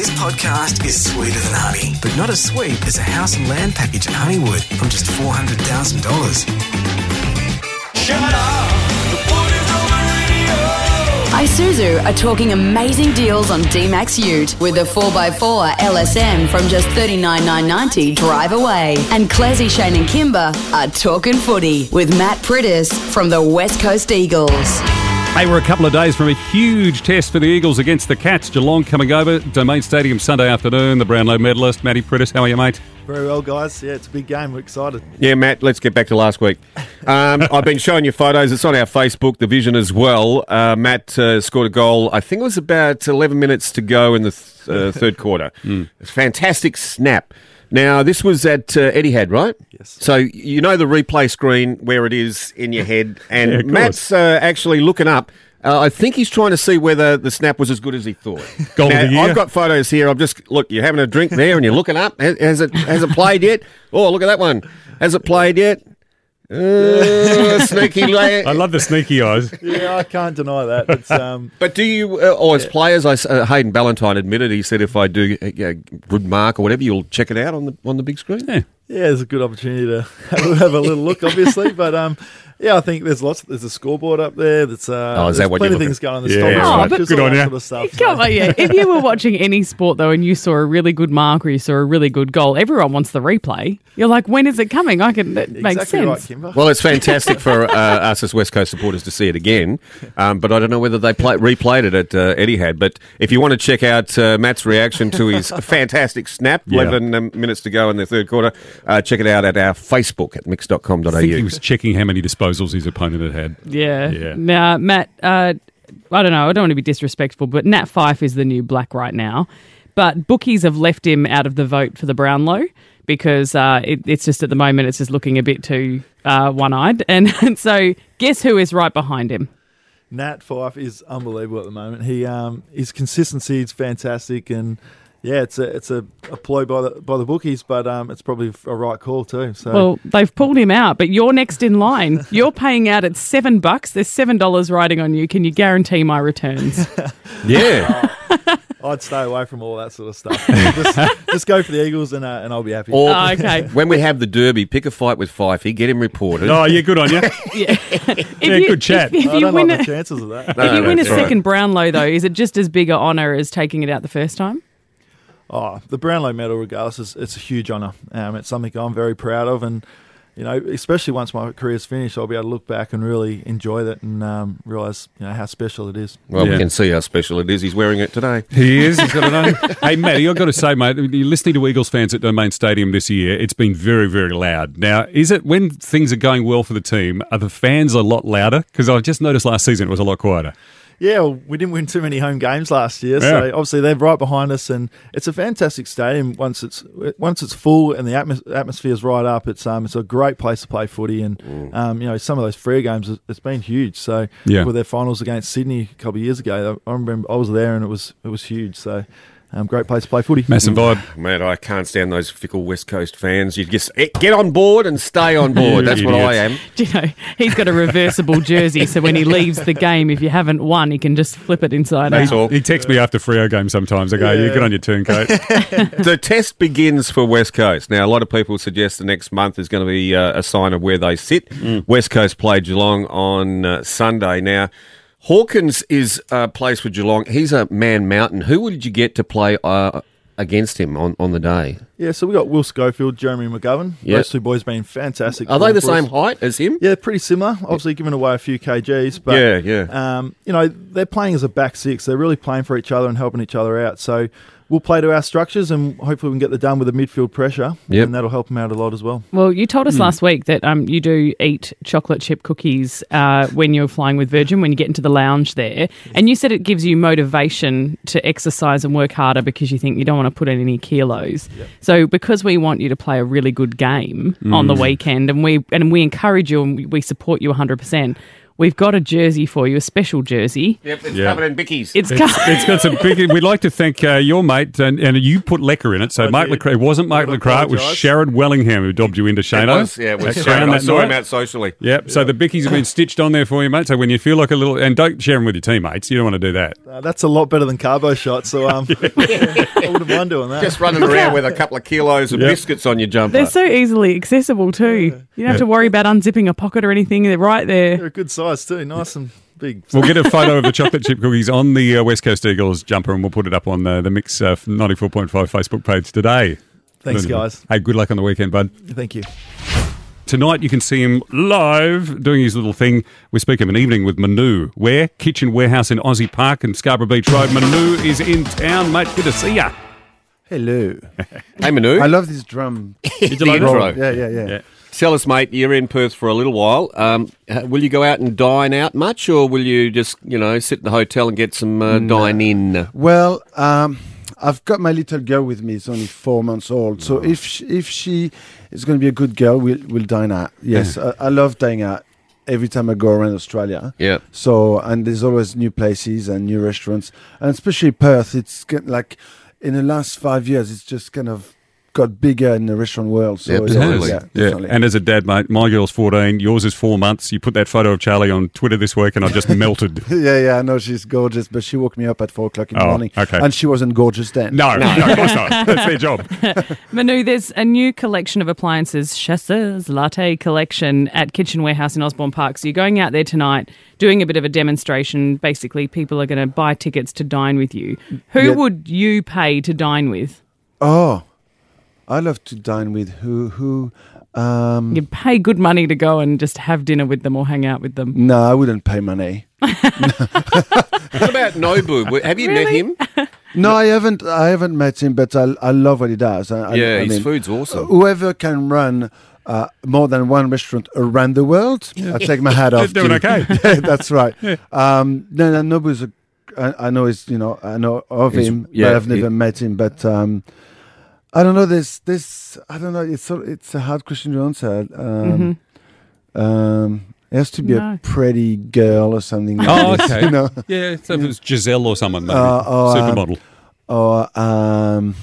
This podcast is sweeter than honey, but not as sweet as a house and land package at Honeywood from just $400,000. Shut up! Isuzu are talking amazing deals on D-Max Ute with a 4x4 LSM from just $39,990 drive away. And Clairsy, Shane and Kymba are talking footy with Matt Priddis from the West Coast Eagles. Hey, we're a couple of days from a huge test for the Eagles against the Cats. Geelong coming over, Domain Stadium Sunday afternoon. The Brownlow medalist, Matty Priddis. How are you, mate? Very well, guys. Yeah, it's a big game. We're excited. Yeah, Matt, let's get back to last week. Um, I've been showing you photos. It's on our Facebook, the Vision as well. Uh, Matt uh, scored a goal, I think it was about 11 minutes to go in the th- uh, third quarter. Fantastic snap. Now, this was at uh, Etihad, right? Yes. So you know the replay screen where it is in your head, and Yeah. Matt's uh, actually looking up. Uh, I think he's trying to see whether the snap was as good as he thought. Goal of the year. I've got photos here. I'm just look. You're having a drink there, and you're looking up. Has, has it has it played yet? Oh, look at that one. Has it played yet? Uh, sneaky lay. I love the sneaky eyes. Yeah, I can't deny that. It's um, But do you, uh, or as players, I s uh, Hayden Ballantyne admitted, he said if I do a, a good mark or whatever, you'll check it out on the on the big screen. Yeah. Yeah, it's a good opportunity to have, have a little look, obviously. But um, yeah, I think there's lots. There's a scoreboard up there. That's uh, Oh, is that what plenty you're of things going on. There's Yeah, stoppage Oh, but- good on that ya. sort of stuff. Come so- on, yeah. If you were watching any sport though, and you saw a really good mark or you saw a really good goal, everyone wants the replay. You're like, when is it coming? I can. That makes Exactly sense. right, Kymba. Well, it's fantastic for uh, us as West Coast supporters to see it again, um, but I don't know whether they play, replayed it at uh, Etihad. But if you want to check out uh, Matt's reaction to his fantastic snap, Yeah. 11 um, minutes to go in the third quarter, uh, check it out at our Facebook at mix.com.au. I think he was checking how many disposals his opponent had had. Yeah. Yeah. Now, Matt, uh, I don't know. I don't want to be disrespectful, but Nat Fyfe is the new black right now. But bookies have left him out of the vote for the Brownlow because uh, it, it's just at the moment it's just looking a bit too uh, one-eyed, and, and so guess who is right behind him? Nat Fyfe is unbelievable at the moment. He um, his consistency is fantastic, and yeah, it's a it's a, a ploy by the by the bookies, but um, it's probably a right call too. So Well, they've pulled him out, but you're next in line. You're paying out at seven bucks. There's seven dollars riding on you. Can you guarantee my returns? Yeah. I'd stay away from all that sort of stuff. just, just go for the Eagles, and uh, and I'll be happy. Or Oh, okay. when we have the Derby, pick a fight with Fifey, get him reported. Oh, yeah, good on you. yeah. If Yeah, good chat. If, if I you don't win, like a, the chances of that. if No, you win a that's right. second Brownlow, though, is it just as big a honour as taking it out the first time? Oh, the Brownlow medal, regardless, is it's a huge honour. Um, it's something I'm very proud of, and you know, especially once my career's finished, I'll be able to look back and really enjoy that and um, realise you know how special it is. Well, Yeah. we can see how special it is. He's wearing it today. He is. He's got it on. hey, Matty, I've got to say, mate, you're listening to Eagles fans at Domain Stadium this year. It's been very, very loud. Now, is it when things are going well for the team, are the fans a lot louder? Because I just noticed last season it was a lot quieter. Yeah, well, we didn't win too many home games last year, Yeah. so obviously they're right behind us, and it's a fantastic stadium. Once it's once it's full and the atmos- atmosphere's right up, it's um it's a great place to play footy, and um you know some of those free games it's- it's been huge. So Yeah. with their finals against Sydney a couple of years ago, I remember I was there and it was it was huge. So um, great place to play footy. Massive vibe. Man, I can't stand those fickle West Coast fans. You just eh, get on board and stay on board. That's what I am. Do you know, he's got a reversible jersey, so when he leaves the game, if you haven't won, he can just flip it inside That's out. all. He texts me after Freo games sometimes. I go, you Yeah. get on your turncoat. the test begins for West Coast. Now, a lot of people suggest the next month is going to be uh, a sign of where they sit. West Coast play Geelong on uh, Sunday. Now, Hawkins is uh, plays for Geelong. He's a man mountain. Who would you get to play uh, against him on, on the day? Yeah, so we got Will Schofield, Jeremy McGovern. Yeah. Those two boys been fantastic. Are they the for us. same height as him? Yeah, pretty similar. Obviously, giving away a few kgs, but Yeah, yeah. Um, you know, they're playing as a back six. They're really playing for each other and helping each other out. So we'll play to our structures, and hopefully we can get the done with the midfield pressure, Yep. and that'll help them out a lot as well. Well, you told us Hmm. last week that um, you do eat chocolate chip cookies uh, when you're flying with Virgin, when you get into the lounge there. And you said it gives you motivation to exercise and work harder because you think you don't want to put in any kilos. So, because we want you to play a really good game on Hmm. the weekend and we, and we encourage you and we- we support you 100%, we've got a jersey for you, a special jersey. Yep, it's Yeah. covered in bickies. It's, It's, it's got some big. We'd like to thank uh, your mate, and, and you put LeCras in it. So, I Mark did. LeCras, it wasn't Mike I LeCras, it was apologise. Sharon Wellingham who dobbed you into It was, yeah, it was At Sharon. Crown I that saw him night. out socially. Yep. So the bickies have been stitched on there for you, mate. So when you feel like a little, and don't share them with your teammates. You don't want to do that. Uh, that's a lot better than carbo shot, so um, I wouldn't mind doing that. Just running around with a couple of kilos of Yep. biscuits on your jumper. They're so easily accessible too. You don't have to worry about unzipping a pocket or anything. They're right there. They're a good size too, nice and big. We'll get a photo of the chocolate chip cookies on the uh, West Coast Eagles jumper, and we'll put it up on the, the Mix uh, 94.5 Facebook page today. Thanks, guys. Hey, good luck on the weekend, bud. Thank you. Tonight you can see him live doing his little thing. We speak of an evening with Manu. Where? Kitchen Warehouse in Aussie Park and Scarborough Beach Road. Manu is in town, mate. Good to see ya. Hello. hey, Manu. I love this drum. Did you like this? roll. Yeah, yeah, yeah. Yeah. Tell us, mate, you're in Perth for a little while. Um, will you go out and dine out much, or will you just, you know, sit in the hotel and get some uh, dine in? Well, um, I've got my little girl with me. It's only four months old. So if she, if she is going to be a good girl, we'll we'll dine out. Yes, I, I love dining out. Every time I go around Australia. Yeah. So and there's always new places and new restaurants, and especially Perth. It's like in the last five years, it's just kind of got bigger in the restaurant world. So Yeah, absolutely. always- yeah, definitely. And as a dad, mate, my girl's 14, yours is four months. You put that photo of Charlie on Twitter this week, and I just melted. yeah, yeah, I know she's gorgeous, but she woke me up at four o'clock in the Oh, morning, okay. and she wasn't gorgeous then. No, no, of course not. That's their job. Manu, there's a new collection of appliances, Chasseur's Latte Collection at Kitchen Warehouse in Osborne Park. So you're going out there tonight, doing a bit of a demonstration. Basically, people are going to buy tickets to dine with you. Who Yeah. would you pay to dine with? Oh, I love to dine with who who. Um, You pay good money to go and just have dinner with them or hang out with them. No, I wouldn't pay money. What about Nobu? Have you met him? No, I haven't. I haven't met him, but I, I love what he does. I, I- yeah, I his mean, food's awesome. Whoever can run uh, more than one restaurant around the world, I take my hat off. They're doing okay. yeah, that's right. Um, no, no, Nobu's a. I, I know he's. You know, I know of He's- him, yeah, but I've never he- met him. But um, I don't know. This, this. I don't know. It's so, it's a hard question to answer. Um, um, it has to be No. a pretty girl or something. Like Oh, this, okay. You know. Yeah, so if it was Gisele or someone, maybe. Uh, oh, um, Supermodel. or um,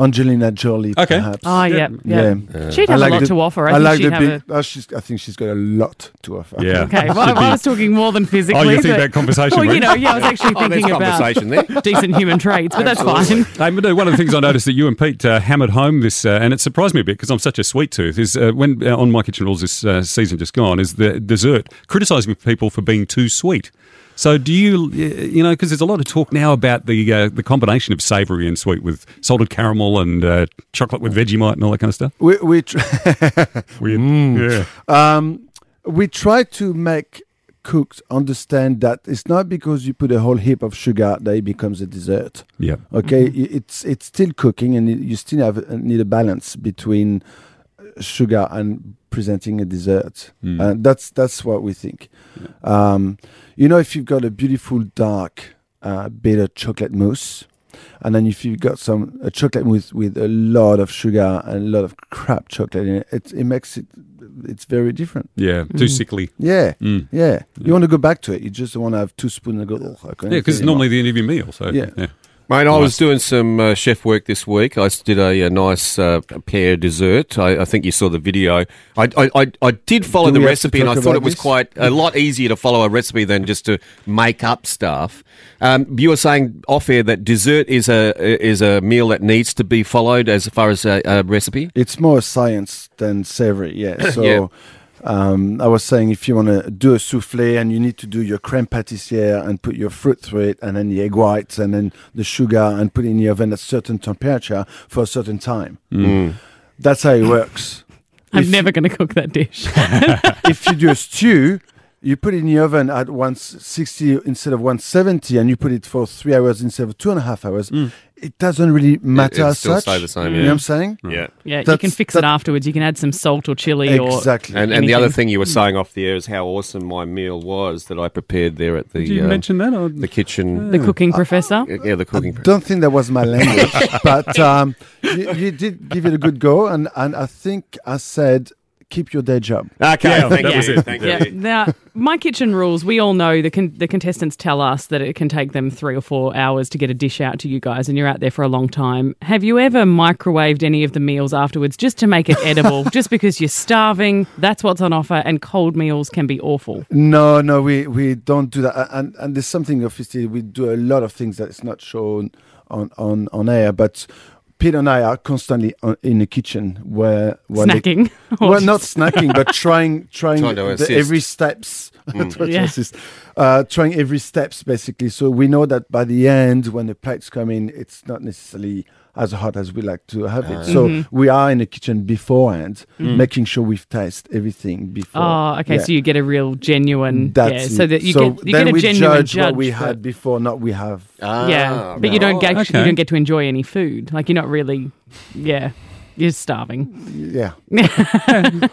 Angelina Jolie, Okay. perhaps. Oh, yeah, yeah. yeah. She'd have like a lot the- to offer. I, I, think like she'd the have big. a. Oh, she's. I think she's got a lot to offer. Yeah. Okay, well, I was talking more than physically. Oh, you think that conversation Well, you know, yeah, I was actually Oh, there's thinking about conversation there. decent human traits, but that's fine. Hey, Manu, one of the things I noticed that you and Pete uh, hammered home this, uh, and it surprised me a bit because I'm such a sweet tooth, is uh, when uh, on My Kitchen Rules this uh, season just gone, is the dessert, criticising people for being too sweet. So do you, uh, you know, because there's a lot of talk now about the uh, the combination of savoury and sweet with salted caramel and uh, chocolate with Vegemite and all that kind of stuff. We we tr- Weird. Mm. Yeah. um we try to make cooks understand that it's not because you put a whole heap of sugar that it becomes a dessert. Yeah. Okay, I- it's it's still cooking, and you still have need a balance between uh, sugar and presenting a dessert. Mm. Uh, that's that's what we think. Um, you know, if you've got a beautiful dark uh, bitter chocolate mousse, and then if you've got some a chocolate mousse with a lot of sugar and a lot of crap chocolate in it, it, it makes it it's very different. Yeah. Too sickly. Yeah, Mm. yeah. You want to go back to it. You just want to have two spoons and go. Oh, I Yeah, because it's normally the end of your meal. So Yeah. yeah. Mate, I was doing some uh, chef work this week. I did a, a nice uh, pear dessert. I, I think you saw the video. I, I, I, I did follow Do the we have to recipe, and I thought it was this? quite a lot easier to follow a recipe than just to make up stuff. Um, you were saying off air that dessert is a is a meal that needs to be followed as far as a, a recipe. it's more science than savory. Yeah. So Yeah. Um, I was saying if you want to do a souffle and you need to do your creme pâtissière and put your fruit through it and then the egg whites and then the sugar and put it in the oven at a certain temperature for a certain time. Mm. Mm. That's how it works. I'm If- never going to cook that dish. if you do a stew, you put it in the oven at 160 instead of 170, and you put it for three hours instead of two and a half hours. Mm. It doesn't really matter it'll as still such. stay the same, You yeah. know what I'm saying? Yeah. Yeah, you can fix that- it afterwards. You can add some salt or chili or Exactly. And, and the other thing you were saying off the air is how awesome my meal was that I prepared there at the Did you uh, mention that? Or? the kitchen. the cooking professor. yeah, the cooking. I don't think that was my language, but um, you, you did give it a good go, and, and I think I said keep your day job. Okay, Yeah, thank that you. was it. Thank Yeah. you. Now, my kitchen rules, we all know the con- the contestants tell us that it can take them three or four hours to get a dish out to you guys, and you're out there for a long time. Have you ever microwaved any of the meals afterwards just to make it edible? just because you're starving, that's what's on offer, and cold meals can be awful. No, no, we, we don't do that. And and there's something obviously we do a lot of things that is not shown on on on air, but. Peter and I are constantly on, in the kitchen where, where they- Snacking. well, not snacking, but trying trying Trying the, every steps. trying to Yeah. assist. Uh, trying every steps basically. So we know that by the end, when the plates come in, it's not necessarily as hot as we like to have it. So Mm-hmm. we are in the kitchen beforehand, making sure we've tasted everything before. Oh, okay. Yeah. So you get a real genuine, That's yeah. it. So that you So get you then get a we genuine judge, what we had before, not we have. Ah, yeah, but you don't get Okay. you don't get to enjoy any food. Like you're not really, yeah, you're starving. Yeah,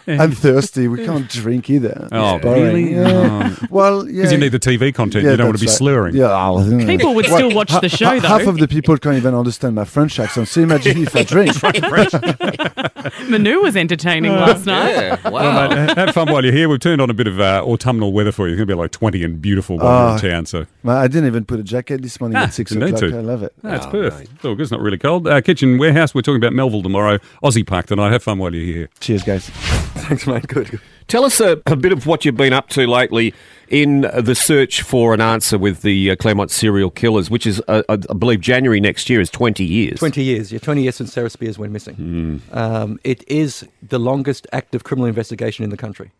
I'm thirsty. We can't drink either. Oh, It's really? Yeah. Well, yeah. Because you need the TV content. Yeah, you don't want to be right. slurring. Yeah, I'll- People would still watch the show Ha- though. Half of the people can't even understand my French accent. So imagine if I drink. Manu was entertaining last night. Yeah, Well, wow. mate, have fun while you're here. We've turned on a bit of uh, autumnal weather for you. It's going to be like 20 and beautiful while you're in Ah. town. So Man, I didn't even put a jacket this morning Ah, at six o'clock. I love it. that's Oh, Perth. mate. It's all good. It's not really cold. Uh, Kitchen Warehouse, we're talking about Melville tomorrow. Aussie Park tonight. Have fun while you're here. Cheers, guys. Thanks, mate. Good. good. Tell us a, a bit of what you've been up to lately in uh, the search for an answer with the uh, Claremont serial killers, which is, uh, I I believe, January next year is 20 years. 20 years. Yeah, 20 years since Sarah Spiers went missing. Um, it is the longest active criminal investigation in the country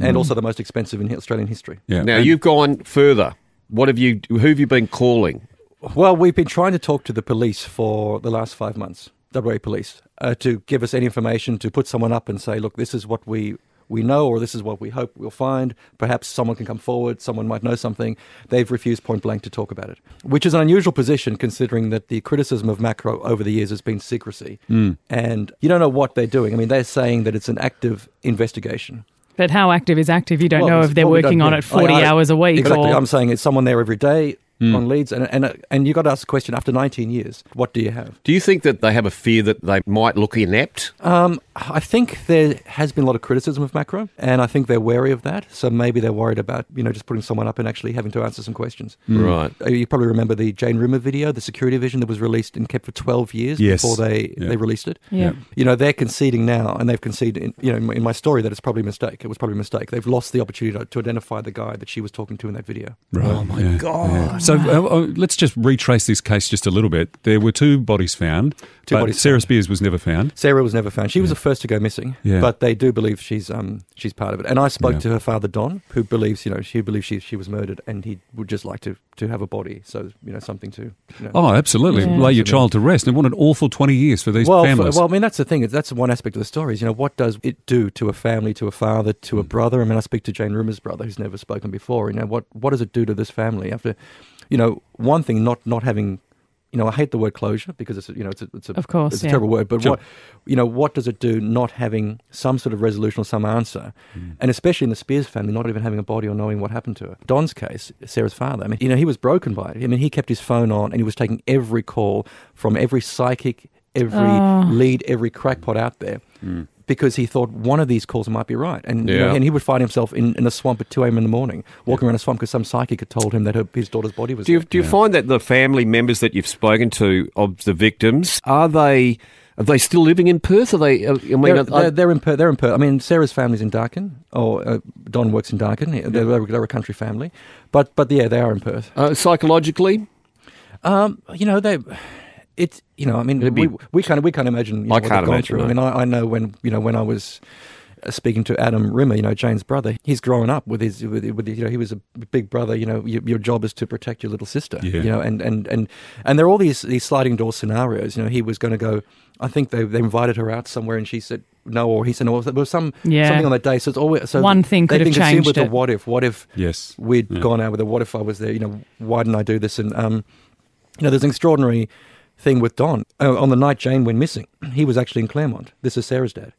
and also the most expensive in Australian history. Yeah. Now, And- you've gone further. What have you, who have you been calling? Well, we've been trying to talk to the police for the last five months, WA Police, uh, to give us any information, to put someone up and say, look, this is what we, we know, or this is what we hope we'll find. Perhaps someone can come forward, someone might know something. They've refused point blank to talk about it, which is an unusual position considering that the criticism of Macro over the years has been secrecy. And you don't know what they're doing. I mean, they're saying that it's an active investigation. But how active is active? You don't Well, know if they're working on it 40 I- I- hours a week. Exactly. Or, I'm saying it's someone there every day on leads, and and and you got to ask the question after 19 years, what do you have? Do you think that they have a fear that they might look inept? Um, I think there has been a lot of criticism of Macro, and I think they're wary of that. So maybe they're worried about you know just putting someone up and actually having to answer some questions. Right. Uh, You probably remember the Jane Rimmer video, the security vision that was released and kept for 12 years Yes. before they, Yeah. they released it. yeah. You know, they're conceding now, and they've conceded, in, you know, in my- story that it's probably a mistake. It was probably a mistake. They've lost the opportunity to, to identify the guy that she was talking to in that video. Oh my god! So uh, uh, let's just retrace this case just a little bit. There were two bodies found. Two but bodies Sarah found. Spiers was never found. Sarah was never found. She was the first to go missing, Yeah. but they do believe she's um she's part of it. And I spoke Yeah. to her father Don, who believes you know she believes she she was murdered, and he would just like to to have a body, so you know something to. You know. Oh, absolutely. Yeah. Lay your child to rest. And what an awful twenty years for these well, f- families. well, I mean that's the thing. That's one aspect of the story. Is you know what does it do to a family, to a father, to Mm. a brother? I mean, I speak to Jane Rimmer's brother, who's never spoken before. You know what what does it do to this family after, you know, one thing not not having. You know, I hate the word closure because it's you know it's a, it's a Of course, it's a yeah. terrible word. But Sure. what you know, what does it do not having some sort of resolution or some answer, Mm. and especially in the Spiers family, not even having a body or knowing what happened to her. Don's case, Sarah's father. I mean, you know, he was broken by it. I mean, he kept his phone on and he was taking every call from every psychic, every Oh. lead, every crackpot out there. Because he thought one of these calls might be right, and you know, and he would find himself in, in a swamp at two a.m. in the morning, walking around a swamp because some psychic had told him that her, his daughter's body was. Do you, there. do you find that the family members that you've spoken to of the victims are they are they still living in Perth? Are they? uh, I mean, They're, they're, they're in Perth. They're in Perth. I mean, Sarah's family's in Darkan, or uh, Don works in Darkan. They're, they're, they're a country family, but but yeah, they are in Perth. uh, psychologically, Um, you know, they. It's you know, I mean, It'd we, be- we can't we can't imagine. You know, I what can't they've gone imagine, through. I mean, I, I know when you know when I was uh, speaking to Adam Rimmer, you know, Jane's brother. He's grown up with his with, with you know he was a big brother. You know, your, your job is to protect your little sister. Yeah. You know, and and and and there are all these these sliding door scenarios. You know, he was going to go. I think they they invited her out somewhere, and she said no, or he said no. There was some Yeah. something on that day. So it's always so One thing could they've consumed changed with the what if? What if? yes. we'd Yeah. gone out with a what if I was there, you know, why didn't I do this? And, um, you know, there's an extraordinary thing with Don. Uh, on the night Jane went missing, he was actually in Claremont. This is Sarah's dad.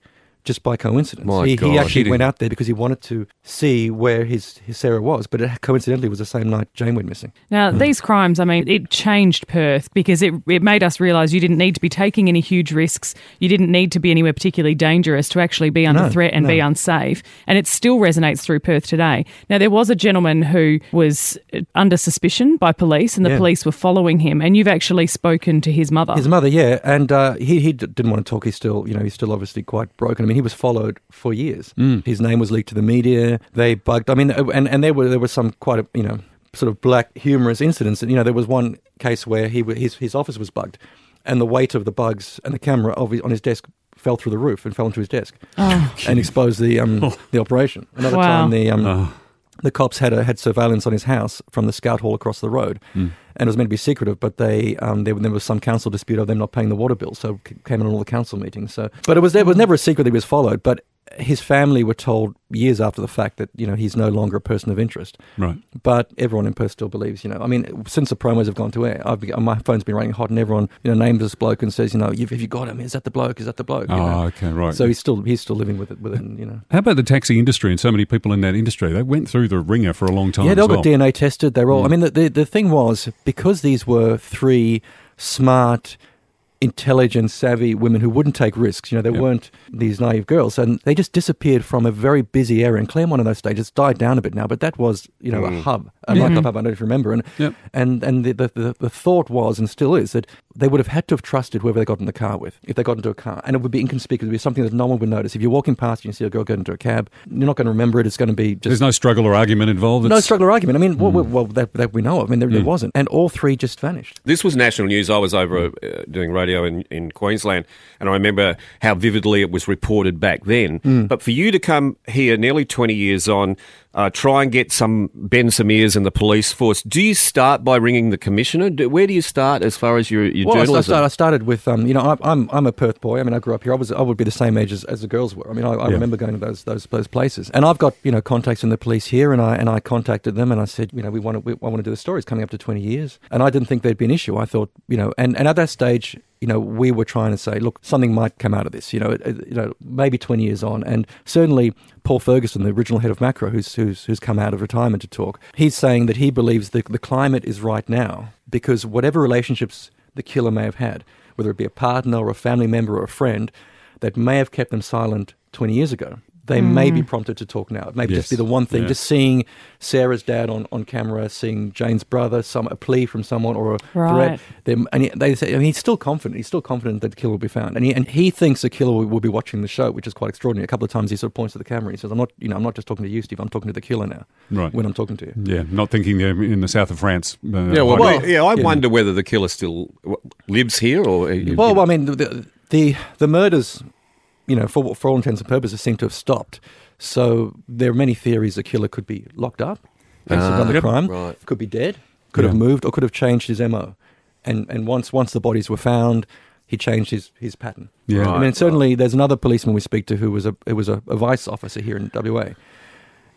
Just by coincidence. My he, God. he actually Kidding. went out there because he wanted to see where his, his Sarah was, but it coincidentally was the same night Jane went missing. Now, these crimes, I mean, it changed Perth because it, it made us realise you didn't need to be taking any huge risks. You didn't need to be anywhere particularly dangerous to actually be under No, threat and be unsafe. And it still resonates through Perth today. Now, there was a gentleman who was uh, under suspicion by police and the Yeah. police were following him. And you've actually spoken to his mother. His mother, yeah, and uh, he he didn't want to talk. He's still, you know, he's still obviously quite broken. I mean, he was followed for years. His name was leaked to the media. They bugged. I mean, uh, and and there were there were some quite, a, you know, sort of black humorous incidents. And you know, there was one case where he his his office was bugged, and the weight of the bugs and the camera of his, on his desk fell through the roof and fell into his desk and exposed the um the operation. Another Wow. time, the um Oh. The cops had a, had surveillance on his house from the scout hall across the road, and it was meant to be secretive. But they um, there, there was some council dispute of them not paying the water bill, so it came in on all the council meetings. So, but it was it was never a secret that he was followed. But his family were told years after the fact that you know he's no longer a person of interest. Right. But everyone in Perth still believes, you know. I mean, since the promos have gone to air, I've my phone's been running hot, and everyone, you know, names this bloke and says, you know, "You've- have you got him? Is that the bloke? Is that the bloke? You Oh, know? okay, right. So he's still he's still living with it, with it, you know. How about the taxi industry and so many people in that industry? They went through the wringer for a long time. Yeah, they all as got well. DNA tested. They're all. I mm. mean, the, the the thing was because these were three smart, intelligent, savvy women who wouldn't take risks. You know, they Yep. weren't these naive girls, and they just disappeared from a very busy area. And Claremont in those stages died down a bit now, but that was you know a mm. hub, a nightclub hub. I don't know if you remember. And Yep. and and the, the the the thought was and still is that they would have had to have trusted whoever they got in the car with if they got into a car, and it would be inconspicuous. It would be something that no one would notice. If you're walking past and you see a girl get into a cab, you're not going to remember it. It's going to be just There's no struggle or argument involved. no struggle or argument. I mean, well, well, mm. well that, that we know of. I mean, there, there mm. wasn't. And all three just vanished. This was national news. I was over uh, doing radio in, in Queensland, and I remember how vividly it was reported back then. Mm. But for you to come here nearly 20 years on, uh, try and get some bend some ears in the police force, do you start by ringing the commissioner? Do, where do you start as far as your, your Well, I, I, journalism? started, I started with, um, you know, I, I'm I'm a Perth boy. I mean, I grew up here. I was I would be the same age as, as the girls were. I mean, I, I Yeah. remember going to those those those places, and I've got you know contacts in the police here, and I and I contacted them, and I said, you know, we want to we, I want to do the story. It's coming up to 20 years, and I didn't think there'd be an issue. I thought, you know, and, and at that stage. You know, we were trying to say, look, something might come out of this. You know, it- you know, maybe twenty years on, and certainly Paul Ferguson, the original head of Macro, who's who's who's come out of retirement to talk, he's saying that he believes the the climate is right now because whatever relationships the killer may have had, whether it be a partner or a family member or a friend, that may have kept them silent 20 years ago. They may be prompted to talk now. It may Yes. just be the one thing, Yeah. just seeing Sarah's dad on, on camera, seeing Jane's brother, some a plea from someone or a Right. threat. And he, they say, I mean, he's still confident. He's still confident that the killer will be found, and he and he thinks the killer will, will be watching the show, which is quite extraordinary. A couple of times he sort of points to the camera. and He says, "I'm not, you know, I'm not just talking to you, Steve. I'm talking to the killer now. Right. When I'm talking to you." Yeah, not thinking they're in the south of France. Uh, yeah, well, hiding- we- yeah, I wonder whether the killer still lives here or. uh, Well, I mean, the, the the murders, you know, for for all intents and purposes, seem to have stopped. So there are many theories the killer could be locked up, has Ah, done the Yep. crime, right. could be dead, could have moved, or could have changed his mo. And and once once the bodies were found, he changed his, his pattern. Yeah. I mean, Right, certainly there's another policeman we speak to who was a it was a, a vice officer here in WA,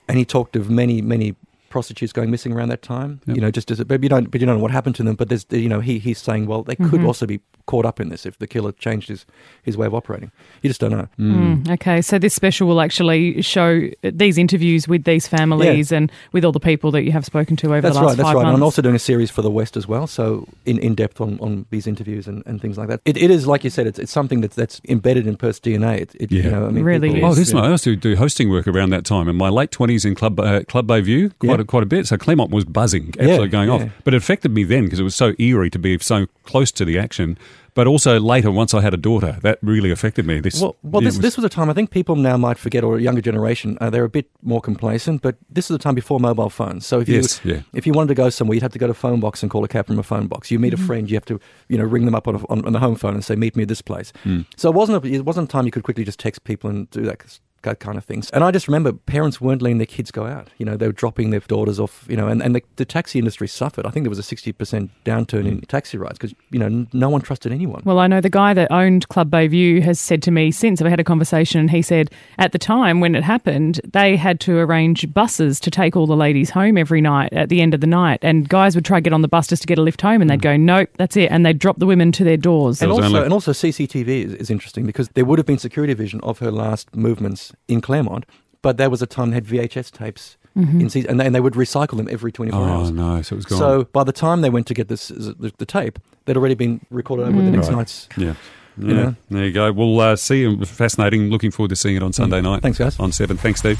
and he talked of many many prostitutes going missing around that time. Yep. You know, just as a, but you don't but you don't know what happened to them. But there's you know he he's saying well they could also be caught up in this if the killer changed his his way of operating. You just don't know. Mm, okay, so this special will actually show these interviews with these families and with all the people that you have spoken to over That's the last year. That's right. That's five right. And. I'm also doing a series for the West as well, so in, in depth on, on these interviews and, and things like that. It, it is like you said, it's, it's something that's that's embedded in Perth's DNA. It, it, Yeah. you know, I mean, Really people- Oh, is. this yeah. one. I used to do hosting work around that time in my late twenties in Club uh, Club Bay View, quite Yeah. a, quite a bit. So Claremont was buzzing, absolutely going yeah. off. But it affected me then because it was so eerie to be so close to the action. But also later, once I had a daughter, that really affected me. This, Well, well this, was- this was a time I think people now might forget, or a younger generation, uh, they're a bit more complacent. But this is a time before mobile phones. So if you Yes, yeah. if you wanted to go somewhere, you'd have to go to a phone box and call a cab from a phone box. You meet a friend, you have to you know ring them up on, a, on, on the home phone and say, "Meet me at this place." Hmm. So it wasn't a, it wasn't a time you could quickly just text people and do that. 'Cause that kind of things. And I just remember parents weren't letting their kids go out. You know, they were dropping their daughters off. You know, and, and the, the taxi industry suffered. I think there was a sixty percent downturn in mm. taxi rides because you know no one trusted anyone. Well, I know the guy that owned Club Bayview has said to me since I had a conversation, and he said at the time when it happened, they had to arrange buses to take all the ladies home every night at the end of the night, and guys would try to get on the bus just to get a lift home, and they'd mm. go, "Nope, that's it," and they'd drop the women to their doors. and also, only- and also CCTV is, is interesting because there would have been security vision of her last movements in Claremont, but there was a time they had VHS tapes in season, and they, and they would recycle them every 24 Oh hours. no, so it was gone. So by the time they went to get this the, the tape, they'd already been recorded over the next Right. night's. yeah. you Yeah, know. there you go. We'll uh, see you. Fascinating. Looking forward to seeing it on Sunday night. Thanks, guys. On seven. Thanks, Steve.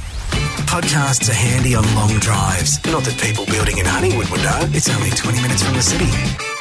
Podcasts are handy on long drives. Not that people building in Honeywood would know. It's only 20 minutes from the city.